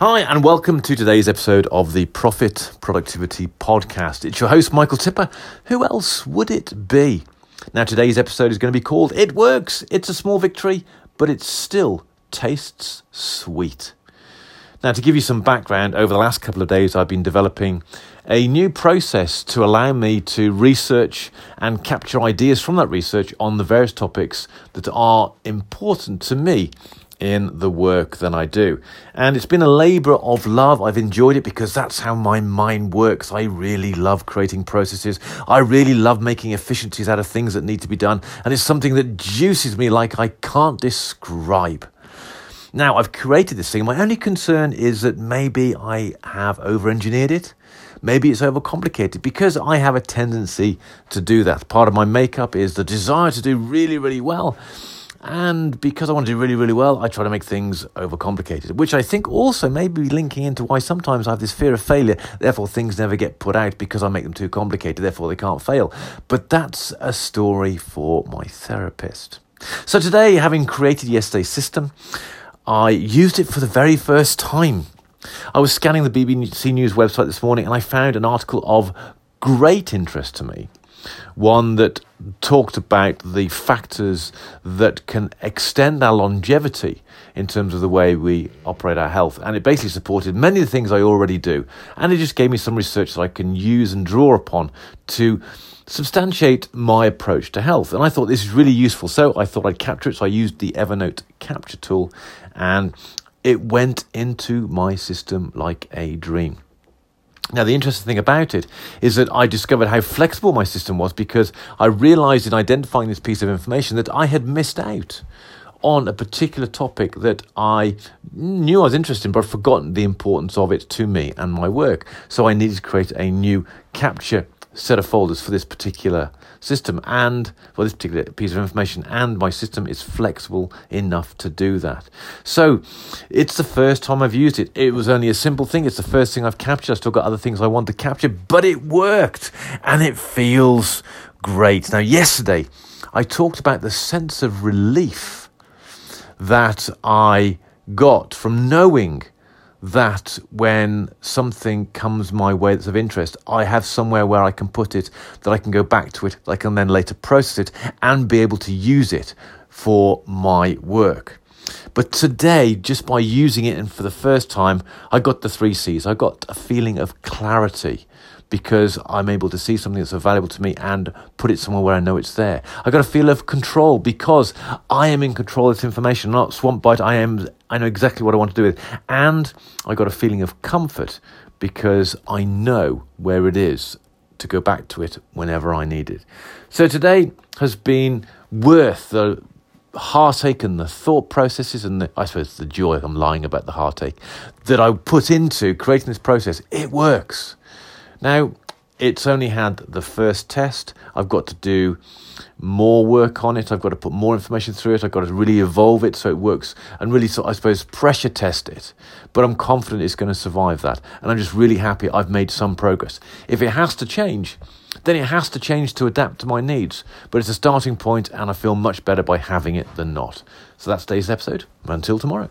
Hi, and welcome to today's episode of the Profit Productivity Podcast. It's your host, Michael Tipper. Who else would it be? Now, today's episode is going to be called It Works. It's a small victory, but it still tastes sweet. Now, to give you some background, over the last couple of days, I've been developing a new process to allow me to research and capture ideas from that research on the various topics that are important to me in the work than I do. And it's been a labor of love. I've enjoyed it because that's how my mind works. I really love creating processes. I really love making efficiencies out of things that need to be done. And it's something that juices me like I can't describe. Now, I've created this thing. My only concern is that maybe I have over engineered it. Maybe it's overcomplicated because I have a tendency to do that. Part of my makeup is the desire to do really, really well. And because I want to do really, really well, I try to make things overcomplicated, which I think also may be linking into why sometimes I have this fear of failure. Therefore, things never get put out because I make them too complicated. Therefore, they can't fail. But that's a story for my therapist. So today, having created yesterday's system, I used it for the very first time. I was scanning the BBC News website this morning and I found an article of great interest to me one that talked about the factors that can extend our longevity in terms of the way we operate our health. And it basically supported many of the things I already do. And it just gave me some research that I can use and draw upon to substantiate my approach to health. And I thought this is really useful. So I thought I'd capture it. So I used the Evernote capture tool and it went into my system like a dream. Now, the interesting thing about it is that I discovered how flexible my system was because I realized in identifying this piece of information that I had missed out on a particular topic that I knew I was interested in, but forgotten the importance of it to me and my work. So I needed to create a new capture set of folders for this particular system and for this particular piece of information and my system is flexible enough to do that. So it's the first time i've used it. It was only a simple thing. It's the first thing i've captured. I've still got other things i want to capture but it worked and it feels great. Now yesterday i talked about the sense of relief that i got from knowing that when something comes my way that's of interest, I have somewhere where I can put it, that I can go back to it, that I can then later process it and be able to use it for my work. But today, just by using it and for the first time, I got the three C's. I got a feeling of clarity because I'm able to see something that's valuable to me and put it somewhere where I know it's there. I got a feel of control because I am in control of this information, I'm not swamped by it. I am. I know exactly what I want to do with it, and I got a feeling of comfort because I know where it is to go back to it whenever I need it. So today has been worth the heartache and the thought processes and the, I suppose the joy, I'm lying about the heartache, that I put into creating this process. It works. Now, it's only had the first test. I've got to do more work on it. I've got to put more information through it. I've got to really evolve it so it works and really, I suppose, pressure test it. But I'm confident it's going to survive that. And I'm just really happy I've made some progress. If it has to change, then it has to change to adapt to my needs. But it's a starting point, and I feel much better by having it than not. So that's today's episode. Until tomorrow.